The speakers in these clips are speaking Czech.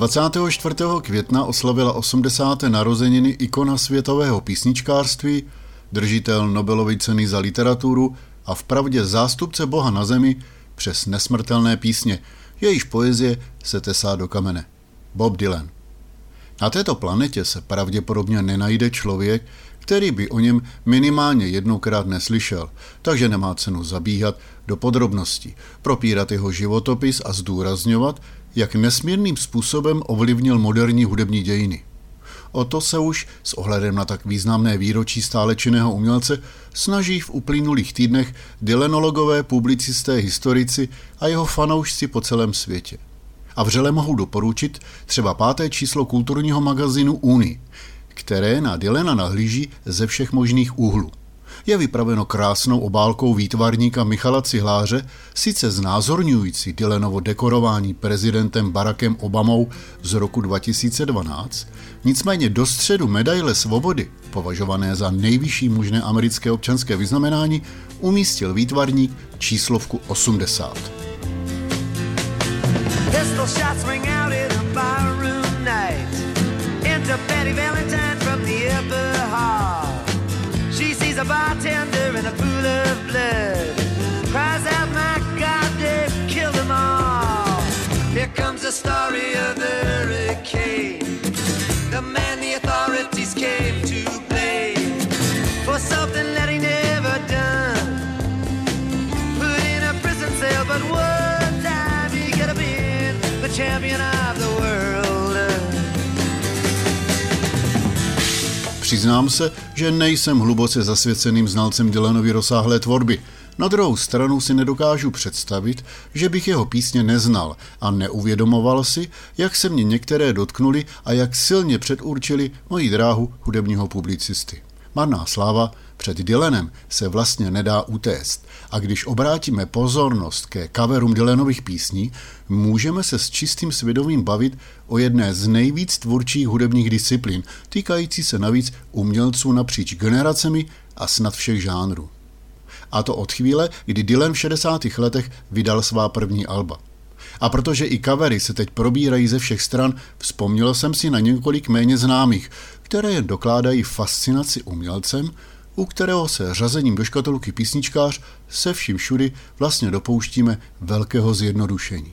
24. května oslavila 80. narozeniny ikona světového písničkářství, držitel Nobelovy ceny za literaturu a vpravdě zástupce Boha na zemi přes nesmrtelné písně, jejíž poezie se tesá do kamene. Bob Dylan. Na této planetě se pravděpodobně nenajde člověk, který by o něm minimálně jednoukrát neslyšel, takže nemá cenu zabíhat do podrobností, propírat jeho životopis a zdůrazňovat, jak nesmírným způsobem ovlivnil moderní hudební dějiny. O to se už s ohledem na tak významné výročí stále činného umělce snaží v uplynulých týdnech dylenologové, publicisté, historici a jeho fanoušci po celém světě. A vřele mohou doporučit třeba páté číslo kulturního magazínu Uni, které na Dylena nahlíží ze všech možných úhlů. Je vypraveno krásnou obálkou výtvarníka Michala Cihláře, sice znázorňující Dylenovo dekorování prezidentem Barackem Obamou z roku 2012, nicméně do středu medaile svobody, považované za nejvyšší možné americké občanské vyznamenání, umístil výtvarník číslovku 80. Pistol shots ring out in a barroom night Into Betty Valentine a bartender in a pool of blood. Cries out, my God, they've killed them all. Here comes the story of the hurricane. The man Přiznám se, že nejsem hluboce zasvěceným znalcem Dylanovy rozsáhlé tvorby. Na druhou stranu si nedokážu představit, že bych jeho písně neznal a neuvědomoval si, jak se mě některé dotknuli a jak silně předurčili moji dráhu hudebního publicisty. Marná sláva před Dylanem se vlastně nedá utéct a když obrátíme pozornost ke coverům Dylanových písní, můžeme se s čistým svědomím bavit o jedné z nejvíc tvůrčích hudebních disciplín, týkající se navíc umělců napříč generacemi a snad všech žánrů. A to od chvíle, kdy Dylan v 60. letech vydal svá první alba. A protože i kavery se teď probírají ze všech stran, vzpomněl jsem si na několik méně známých, které dokládají fascinaci umělcem, u kterého se řazením do škatulky písničkář se vším všudy vlastně dopouštíme velkého zjednodušení.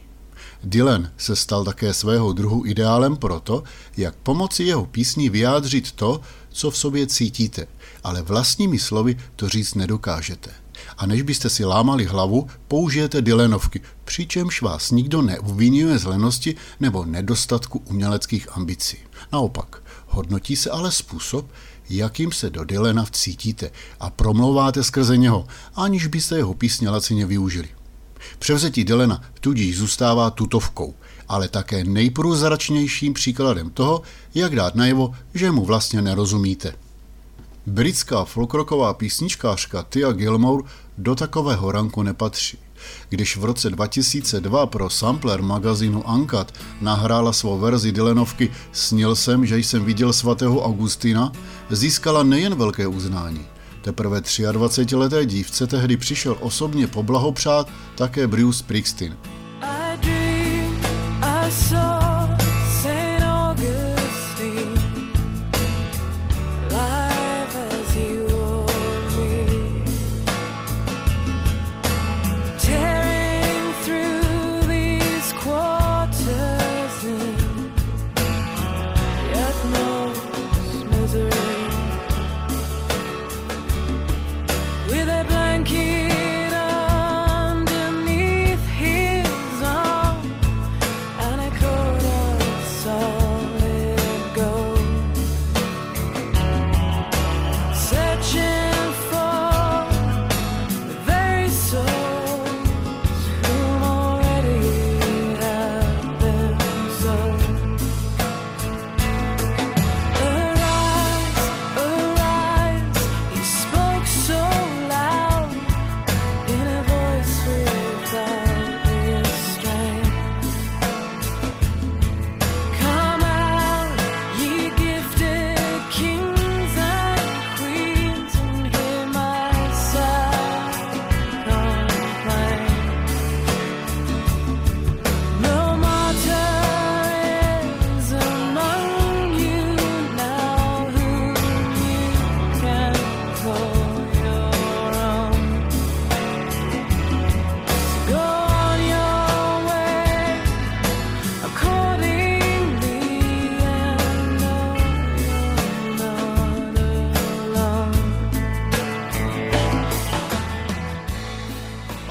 Dylan se stal také svého druhu ideálem proto, jak pomocí jeho písní vyjádřit to, co v sobě cítíte, ale vlastními slovy to říct nedokážete. A než byste si lámali hlavu, použijete Dylanovky, přičemž vás nikdo neobvinuje z lenosti nebo nedostatku uměleckých ambicí. Naopak, hodnotí se ale způsob, jakým se do Dylena vcítíte a promlouváte skrze něho, aniž byste jeho písně lacině využili. Převzetí Dylena tudíž zůstává tutovkou, ale také nejprůzračnějším příkladem toho, jak dát najevo, že mu vlastně nerozumíte. Britská folkroková písničkářka Tia Gilmour do takového ranku nepatří. Když v roce 2002 pro sampler magazínu Uncut nahrála svou verzi Dylanovky Snil jsem, že jsem viděl svatého Augustina, získala nejen velké uznání. Teprve 23-leté dívce tehdy přišel osobně poblahopřát také Bruce Springsteen. I dream, I saw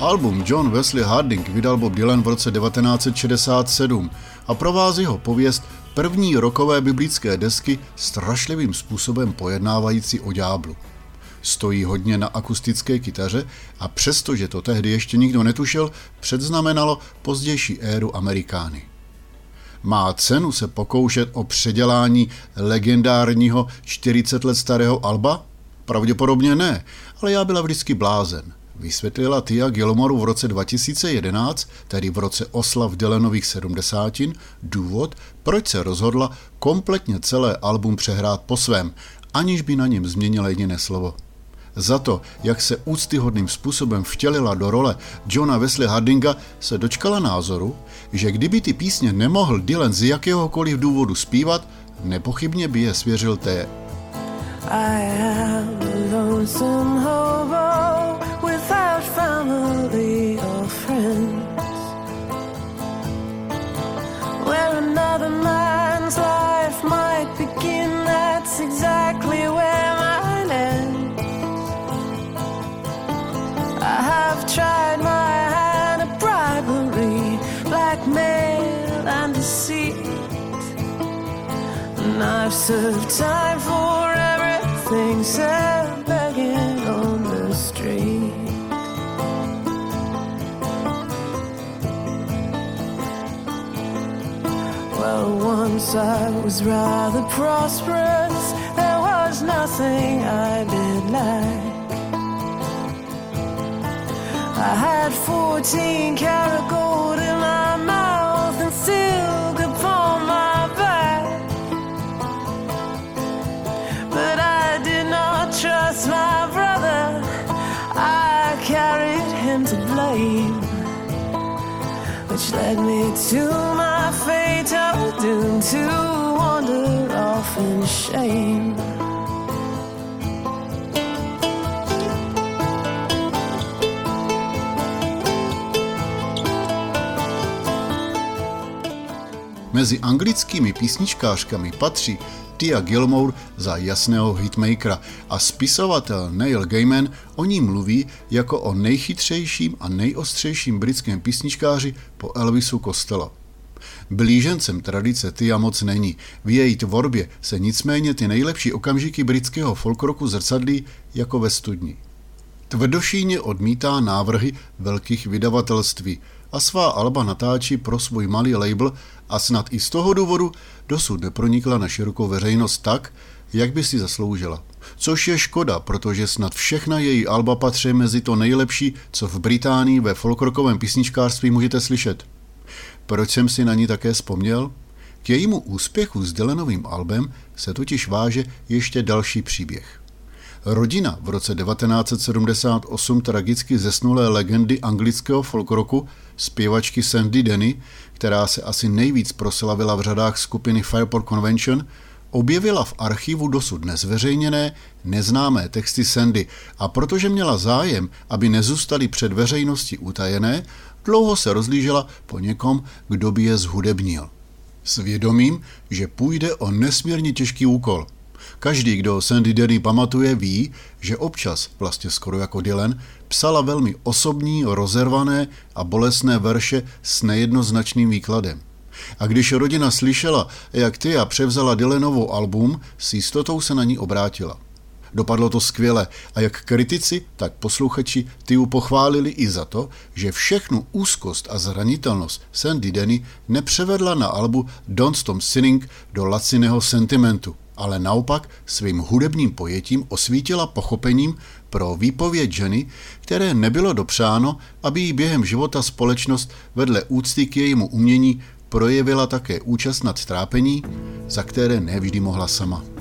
Album John Wesley Harding vydal Bob Dylan v roce 1967 a provází ho pověst první rokové biblické desky strašlivým způsobem pojednávající o ďáblu. Stojí hodně na akustické kytaře a přestože to tehdy ještě nikdo netušil, předznamenalo pozdější éru Amerikány. Má cenu se pokoušet o předělání legendárního 40 let starého Alba? Pravděpodobně ne, ale já byla vždycky blázen. Vysvětlila Tia Gilmoru v roce 2011, tedy v roce oslav Dylanových sedmdesátin, důvod, proč se rozhodla kompletně celé album přehrát po svém, aniž by na něm změnila jediné slovo. Za to, jak se úctyhodným způsobem vtělila do role Johna Wesley Hardinga, se dočkala názoru, že kdyby ty písně nemohl Dylan z jakéhokoliv důvodu zpívat, nepochybně by je svěřil té. I am a lonesome hobo family or friends. Where another man's life might begin, that's exactly where mine ends. I have tried my hand at bribery, blackmail and deceit. And I've served time for everything said I was rather prosperous, there was nothing I did lack. I had 14 karat gold in my mouth and silk upon my back. But I did not trust my brother, I carried him to blame. Which led me to my fatal doom to wander off in shame. Mezi anglickými písničkářkami patří Tia Gilmour za jasného hitmakera a spisovatel Neil Gaiman o ní mluví jako o nejchytřejším a nejostřejším britském písničkáři po Elvisu Costello. Blížencem tradice Tia moc není. V její tvorbě se nicméně ty nejlepší okamžiky britského folkroku zrcadlí jako ve studni. Tvrdošíně odmítá návrhy velkých vydavatelství a svá alba natáčí pro svůj malý label a snad i z toho důvodu dosud nepronikla na širokou veřejnost tak, jak by si zasloužila. Což je škoda, protože snad všechna její alba patří mezi to nejlepší, co v Británii ve folkrokovém písničkářství můžete slyšet. Proč jsem si na ní také vzpomněl? K jejímu úspěchu s Dylanovým albem se totiž váže ještě další příběh. Rodina v roce 1978 tragicky zesnulé legendy anglického folkroku, zpěvačky Sandy Denny, která se asi nejvíc proslavila v řadách skupiny Fireport Convention, objevila v archivu dosud nezveřejněné, neznámé texty Sandy a protože měla zájem, aby nezůstaly před veřejností utajené, dlouho se rozlížela po někom, kdo by je zhudebnil. S vědomím, že půjde o nesmírně těžký úkol – Každý, kdo Sandy Denny pamatuje, ví, že občas, vlastně skoro jako Dylan, psala velmi osobní, rozervané a bolestné verše s nejednoznačným výkladem. A když rodina slyšela, jak Tia převzala Dylanovo album, s jistotou se na ní obrátila. Dopadlo to skvěle a jak kritici, tak posluchači Tiu pochválili i za to, že všechnu úzkost a zranitelnost Sandy Denny nepřevedla na albu Don't Stop Sinning do laciného sentimentu ale naopak svým hudebním pojetím osvítila pochopením pro výpověď ženy, které nebylo dopřáno, aby jí během života společnost vedle úcty k jejímu umění projevila také účast nad trápení, za které nevždy mohla sama.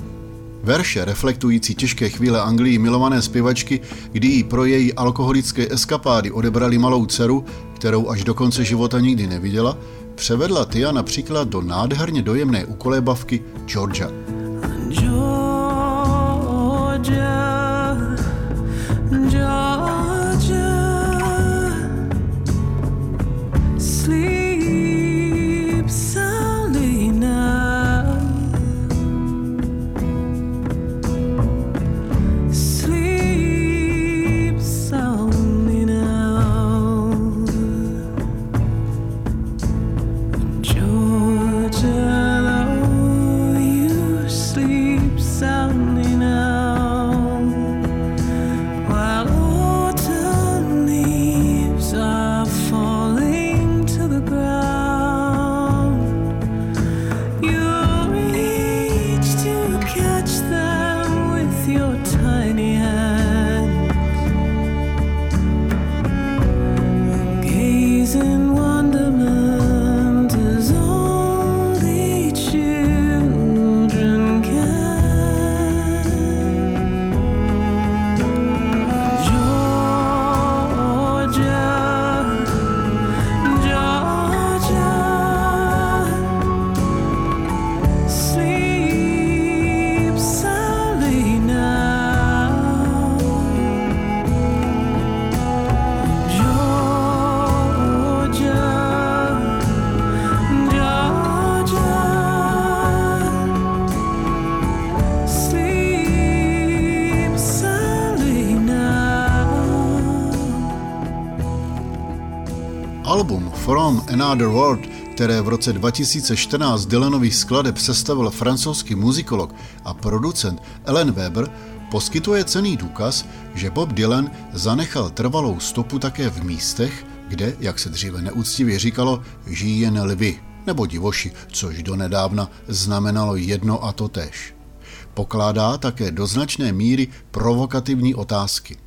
Verše reflektující těžké chvíle Anglii milované zpěvačky, kdy jí pro její alkoholické eskapády odebrali malou dceru, kterou až do konce života nikdy neviděla, převedla Tia například do nádherně dojemné ukolébavky Georgia. Album From Another World, které v roce 2014 Dylanových skladeb sestavil francouzský muzikolog a producent Ellen Weber, poskytuje cený důkaz, že Bob Dylan zanechal trvalou stopu také v místech, kde, jak se dříve neúctivě říkalo, žijí jen lvy nebo divoši, což donedávna znamenalo jedno a to tež. Pokládá také do značné míry provokativní otázky.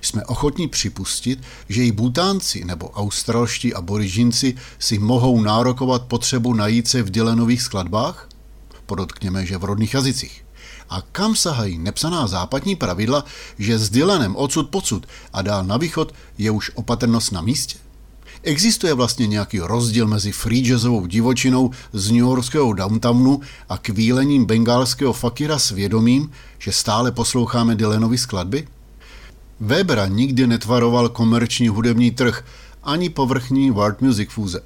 Jsme ochotní připustit, že i butánci nebo australští aborižinci si mohou nárokovat potřebu najít se v Dylanových skladbách? Podotkněme, že v rodných jazycích. A kam sahají nepsaná západní pravidla, že s Dylanem odsud pocud a dál na východ je už opatrnost na místě? Existuje vlastně nějaký rozdíl mezi free jazzovou divočinou z New Yorkského downtownu a kvílením bengálského fakira s vědomím, že stále posloucháme Dylanovy skladby? Webera nikdy netvaroval komerční hudební trh ani povrchní world music fúze.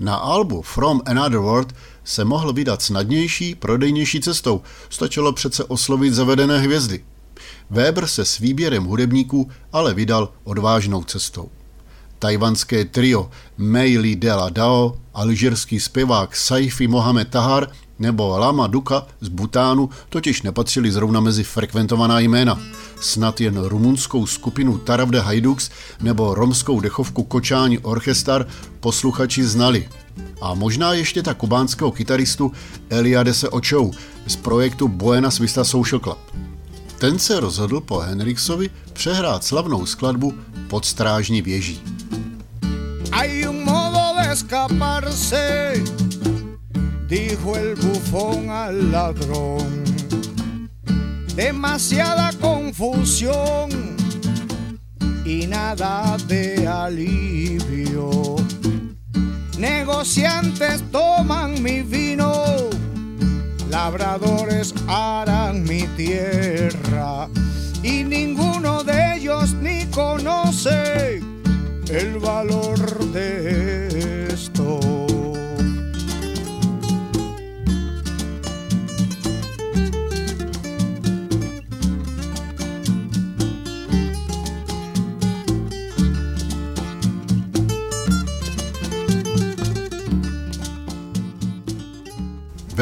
Na albu From Another World se mohl vydat snadnější, prodejnější cestou, stačilo přece oslovit zavedené hvězdy. Weber se s výběrem hudebníků ale vydal odvážnou cestou tajvanské trio Meili de la Dao, alžírský zpěvák Saifi Mohamed Tahar nebo Lama Duka z Butánu totiž nepatřili zrovna mezi frekventovaná jména. Snad jen rumunskou skupinu Taravde Hajdux nebo romskou dechovku Kočáni Orchestar posluchači znali. A možná ještě tak kubánského kytaristu Eliadese Očou z projektu Buenas Vista Social Club. Ten se rozhodl po Henriksovi přehrát slavnou skladbu pod strážní věží. Hay un modo de escaparse, dijo el bufón al ladrón. Demasiada confusión y nada de alivio. Negociantes toman mi vino, labradores harán mi tierra y ninguno de ellos ni conoce el valor de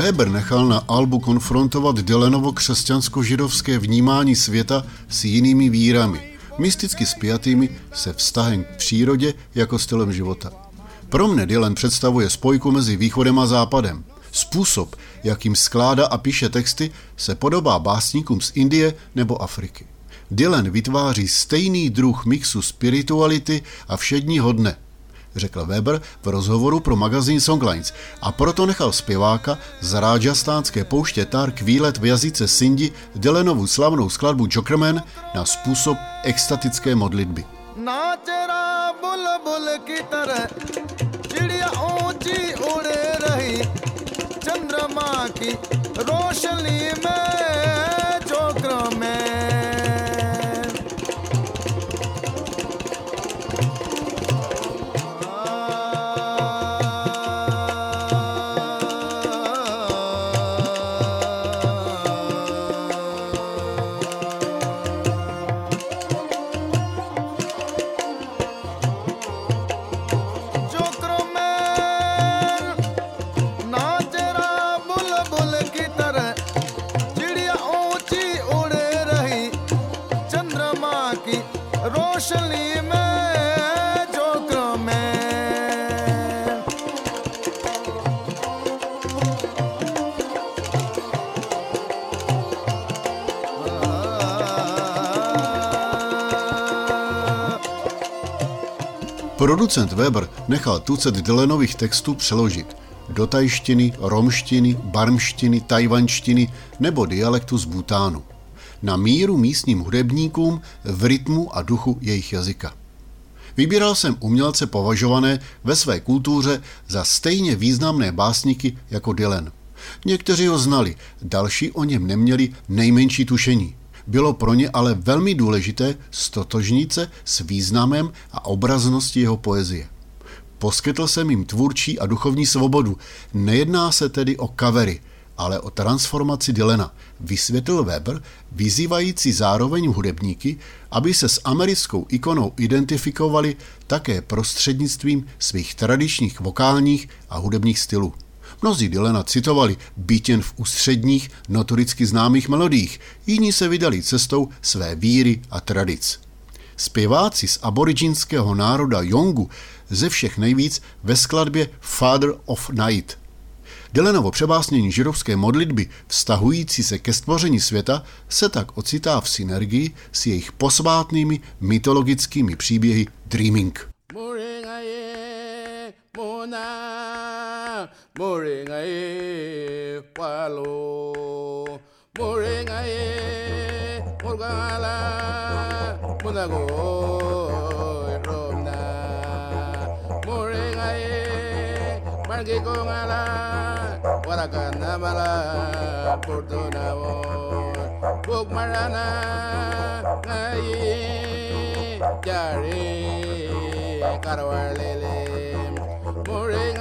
Weber nechal na albu konfrontovat Dylanovo křesťansko-židovské vnímání světa s jinými vírami – mysticky spjatými se vztahem k přírodě jako stylem života. Pro mne Dylan představuje spojku mezi východem a západem. Způsob, jakým skládá a píše texty, se podobá básníkům z Indie nebo Afriky. Dylan vytváří stejný druh mixu spirituality a všedního dne, řekl Weber v rozhovoru pro magazín Songlines a proto nechal zpěváka z rádžastánské pouště Tark výlet v jazyce Sindi Dylanovu slavnou skladbu Jokerman na způsob extatické modlitby. चंद्रमा की रोशनी में Producent Weber nechal tucet Dylanových textů přeložit do tajštiny, romštiny, barmštiny, tajvanštiny nebo dialektu z Butánu. Na míru místním hudebníkům v rytmu a duchu jejich jazyka. Vybíral jsem umělce považované ve své kultuře za stejně významné básníky jako Dylan. Někteří ho znali, další o něm neměli nejmenší tušení. Bylo pro ně ale velmi důležité stotožnit se s významem a obrazností jeho poezie. Poskytl jsem jim tvůrčí a duchovní svobodu. Nejedná se tedy o kavery, ale o transformaci Dylena, vysvětlil Weber, vyzývající zároveň hudebníky, aby se s americkou ikonou identifikovali také prostřednictvím svých tradičních vokálních a hudebních stylů. Mnozí Dylena citovali byt jen v ústředních, notoricky známých melodiích, jiní se vydali cestou své víry a tradic. Zpěváci z aboriginského národa Jongu ze všech nejvíc ve skladbě Father of Night. Dylanovo přebásnění židovské modlitby vztahující se ke stvoření světa se tak ocitá v synergii s jejich posvátnými mytologickými příběhy Dreaming. mona moringa e palo moringa e morgala. Munago romna. Moringa e marge kongala warakana mala portona bok marana ngai jare karwalele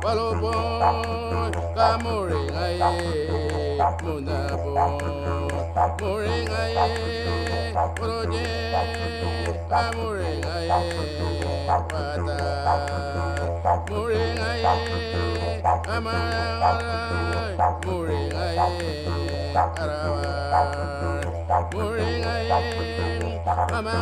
palobon kamorenga ye munabon morenga ye poroje kamorenga ye pata morenga ye amara morenga ye arawa morenga ye amara morenga ye ama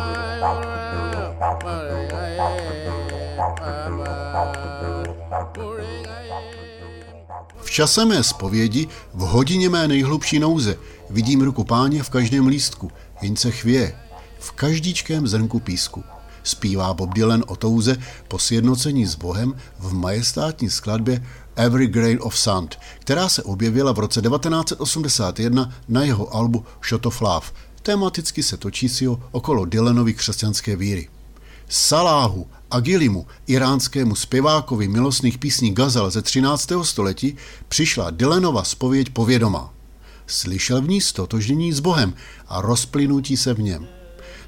v čase mé zpovědi, v hodině mé nejhlubší nouze, vidím ruku páně v každém lístku, jen se chvěje, v každíčkém zrnku písku. Zpívá Bob Dylan o touze po sjednocení s Bohem v majestátní skladbě Every Grain of Sand, která se objevila v roce 1981 na jeho albu Shot of Love. Tematicky se točí si okolo Dylanovy křesťanské víry. Saláhu Agilimu, iránskému zpěvákovi milostných písní Gazel ze 13. století, přišla Dylanova spověď povědomá. Slyšel v ní stotožnění s Bohem a rozplynutí se v něm.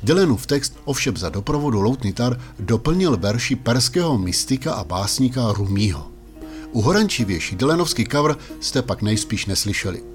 Dylanův text ovšem za doprovodu loutnitar doplnil verši perského mystika a básníka Rumího. Uhorančivější Dylanovský cover jste pak nejspíš neslyšeli.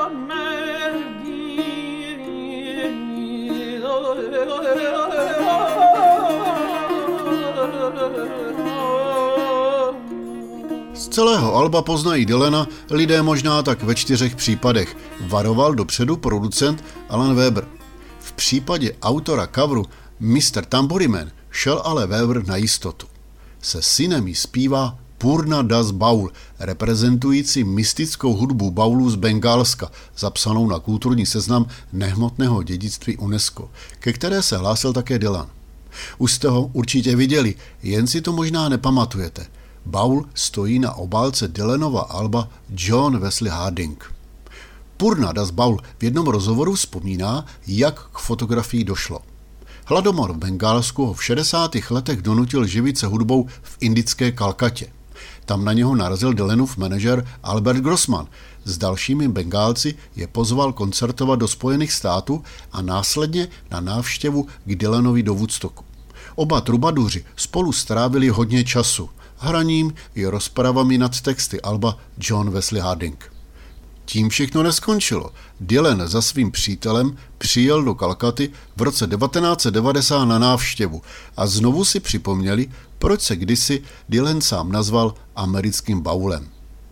celého alba poznají Dylena lidé možná tak ve čtyřech případech, varoval dopředu producent Alan Weber. V případě autora coveru Mr. Tamburiman šel ale Weber na jistotu. Se synem jí zpívá Purna Das Baul, reprezentující mystickou hudbu Baulů z Bengálska, zapsanou na kulturní seznam nehmotného dědictví UNESCO, ke které se hlásil také Dylan. Už jste ho určitě viděli, jen si to možná nepamatujete. Baul stojí na obálce Dylanova alba John Wesley Harding. Purna Das Baul v jednom rozhovoru vzpomíná, jak k fotografii došlo. Hladomor v Bengálsku ho v 60. letech donutil živit se hudbou v indické Kalkatě. Tam na něho narazil Dylanův manažer Albert Grossman. S dalšími Bengálci je pozval koncertovat do Spojených států a následně na návštěvu k Dylanovi do Woodstocku. Oba trubaduři spolu strávili hodně času, hraním i rozpravami nad texty Alba John Wesley Harding. Tím všechno neskončilo. Dylan za svým přítelem přijel do Kalkaty v roce 1990 na návštěvu a znovu si připomněli, proč se kdysi Dylan sám nazval americkým baulem.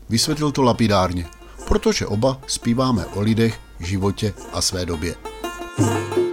Vysvětlil to lapidárně, protože oba zpíváme o lidech, životě a své době. thank you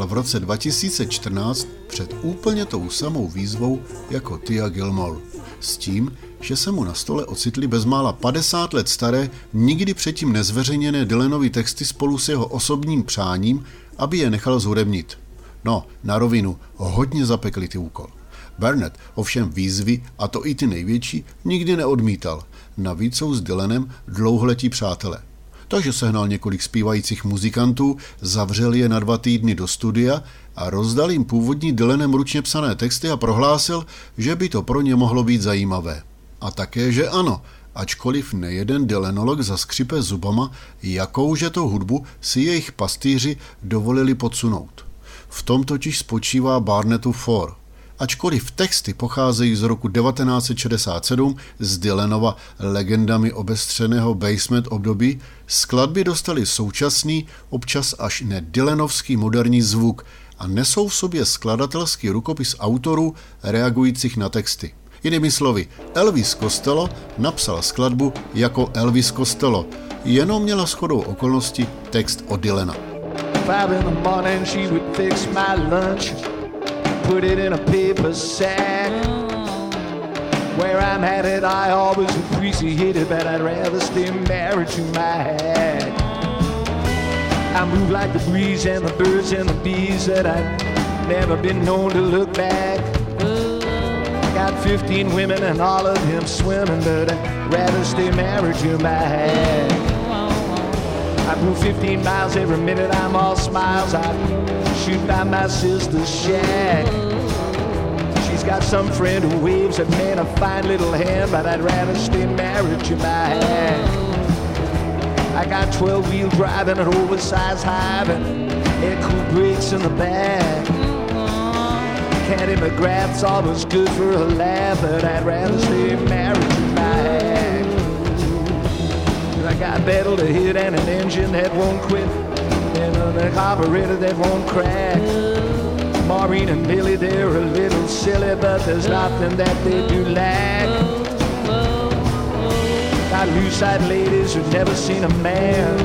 stál v roce 2014 před úplně tou samou výzvou jako Tia Gilmore. S tím, že se mu na stole ocitly bezmála 50 let staré, nikdy předtím nezveřejněné Dylanovy texty spolu s jeho osobním přáním, aby je nechal zhudebnit. No, na rovinu, hodně zapekli ty úkol. Burnett ovšem výzvy, a to i ty největší, nikdy neodmítal. Navíc jsou s Dylanem dlouholetí přátelé takže sehnal několik zpívajících muzikantů, zavřel je na dva týdny do studia a rozdal jim původní Dylanem ručně psané texty a prohlásil, že by to pro ně mohlo být zajímavé. A také, že ano, ačkoliv nejeden Dylanolog zaskřipe zubama, jakouže to hudbu si jejich pastýři dovolili podsunout. V tom totiž spočívá Barnettu for – Ačkoliv texty pocházejí z roku 1967 z Dylanova legendami obestřeného basement období, skladby dostaly současný, občas až nedylanovský moderní zvuk a nesou v sobě skladatelský rukopis autorů reagujících na texty. Jinými slovy, Elvis Costello napsal skladbu jako Elvis Costello, jenom měla shodou okolností text od Dylana. Five in the morning she would fix my lunch put it in a paper sack. Where I'm headed, I always appreciate it, but I'd rather stay married to my hat. I move like the breeze and the birds and the bees that I've never been known to look back. Got 15 women and all of them swimming, but I'd rather stay married to my hat. I move 15 miles every minute, I'm all smiles. I shoot by my sister's shack. She's got some friend who waves at me a fine little hand, but I'd rather stay married to my hat. I got 12 wheel drive and an oversized hive and air cool brakes in the back. Candy McGrath's always good for a laugh, but I'd rather stay married to my hat. I got battle to hit and an engine that won't quit and a carburetor that won't crack. Maureen and Billy, they're a little silly, but there's nothing that they do lack. Got loose-eyed ladies who've never seen a man,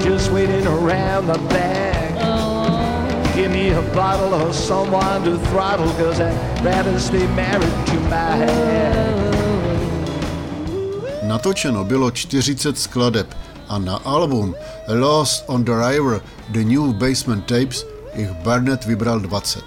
just waiting around the back. Give me a bottle of someone to throttle, cause I'd rather stay married to my hair. Natočeno bylo 40 skladeb a na album Lost on the River The New Basement Tapes jich Barnett vybral 20.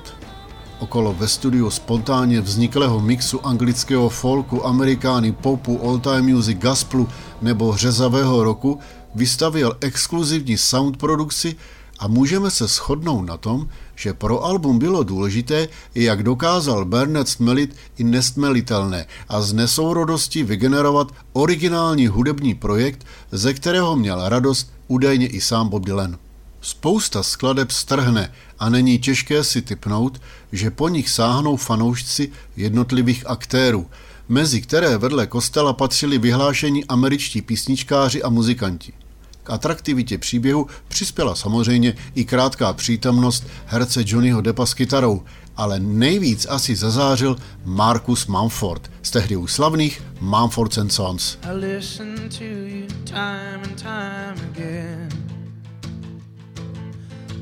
Okolo ve studiu spontánně vzniklého mixu anglického folku, amerikány, popu, all-time music, gasplu nebo řezavého roku vystavil exkluzivní sound produkci a můžeme se shodnout na tom, že pro album bylo důležité, jak dokázal Bernard stmelit i nestmelitelné a z nesourodosti vygenerovat originální hudební projekt, ze kterého měl radost údajně i sám Bob Dylan. Spousta skladeb strhne a není těžké si typnout, že po nich sáhnou fanoušci jednotlivých aktérů, mezi které vedle kostela patřili vyhlášení američtí písničkáři a muzikanti atraktivitě příběhu přispěla samozřejmě i krátká přítomnost herce Johnnyho Deppa s kytarou, ale nejvíc asi zazářil Marcus Mumford z tehdy už slavných Mumford and Sons.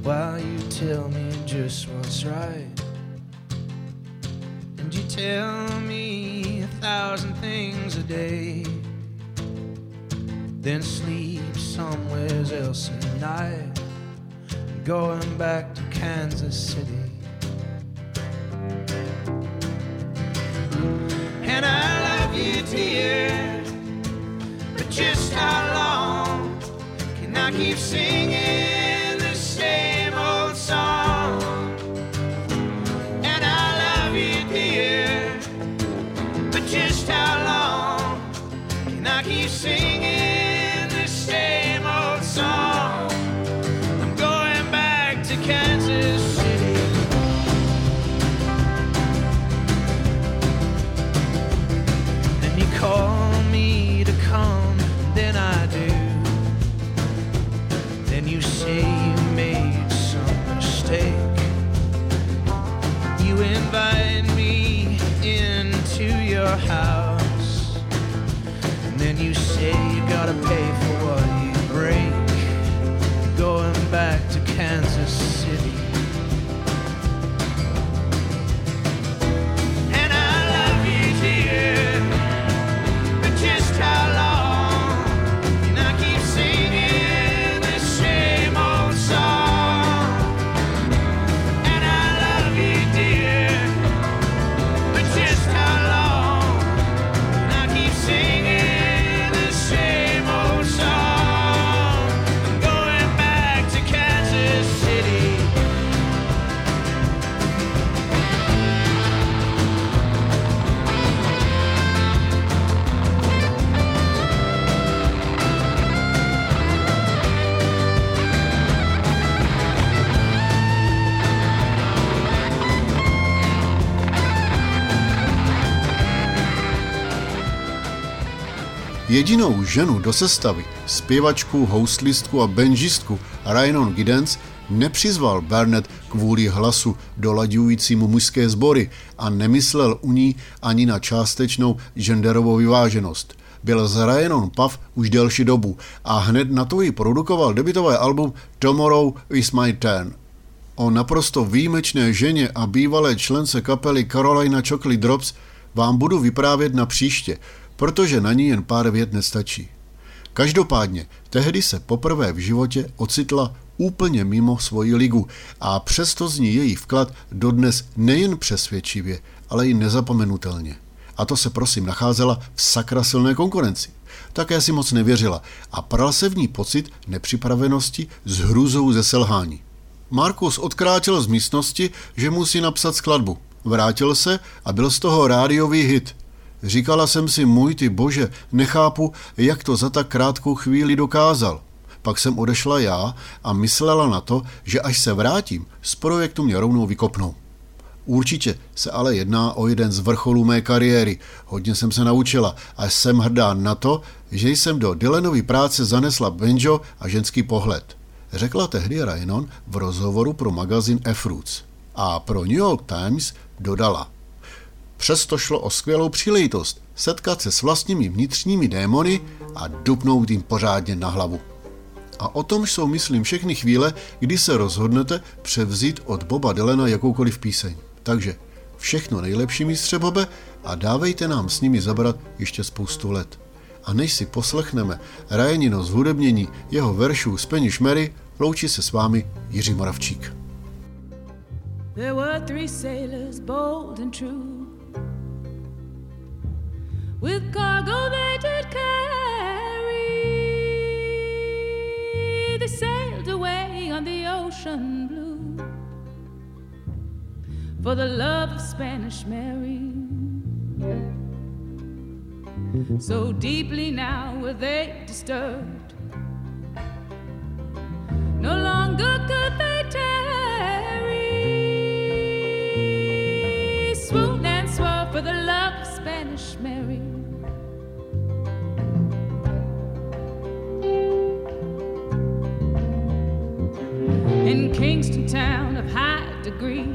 While you tell me just what's right And you tell me a thousand things a day Then sleep somewhere else at night. Going back to Kansas City. And I love you, dear. But just how long can I keep singing Jedinou ženu do sestavy, zpěvačku, houslistku a benžistku Rhiannon Giddens nepřizval Burnett kvůli hlasu dolaďujícímu mužské sbory a nemyslel u ní ani na částečnou genderovou vyváženost. Byl z Rhiannon Puff už delší dobu a hned na to ji produkoval debitové album Tomorrow is my turn. O naprosto výjimečné ženě a bývalé člence kapely Carolina Chocolate Drops vám budu vyprávět na příště, protože na ní jen pár vět nestačí. Každopádně, tehdy se poprvé v životě ocitla úplně mimo svoji ligu a přesto z ní její vklad dodnes nejen přesvědčivě, ale i nezapomenutelně. A to se prosím nacházela v sakra silné konkurenci. Také si moc nevěřila a pral se v ní pocit nepřipravenosti s hrůzou ze selhání. Markus odkrátil z místnosti, že musí napsat skladbu. Vrátil se a byl z toho rádiový hit – Říkala jsem si, můj ty bože, nechápu, jak to za tak krátkou chvíli dokázal. Pak jsem odešla já a myslela na to, že až se vrátím, z projektu mě rovnou vykopnou. Určitě se ale jedná o jeden z vrcholů mé kariéry. Hodně jsem se naučila a jsem hrdá na to, že jsem do Dylanovy práce zanesla banjo a ženský pohled. Řekla tehdy Rainon v rozhovoru pro magazin F-Roots. A pro New York Times dodala. Přesto šlo o skvělou příležitost setkat se s vlastními vnitřními démony a dupnout jim pořádně na hlavu. A o tom jsou, myslím, všechny chvíle, kdy se rozhodnete převzít od Boba Dylena jakoukoliv píseň. Takže všechno nejlepší, mistře Bobe, a dávejte nám s nimi zabrat ještě spoustu let. A než si poslechneme Rajanino zhudebnění jeho veršů Spanish Mary, loučí se s vámi Jiří Moravčík. There were three sailors, bold and true, with cargo they did carry. They sailed away on the ocean blue for the love of Spanish Mary. So deeply now were they disturbed. No longer could they tarry. Swoon and swore for the love of Spanish Mary. Degree,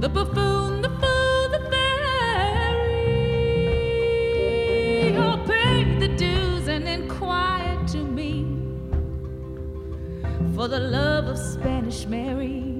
the buffoon, the fool, the fairy, all paid the dues and inquired to me for the love of Spanish Mary.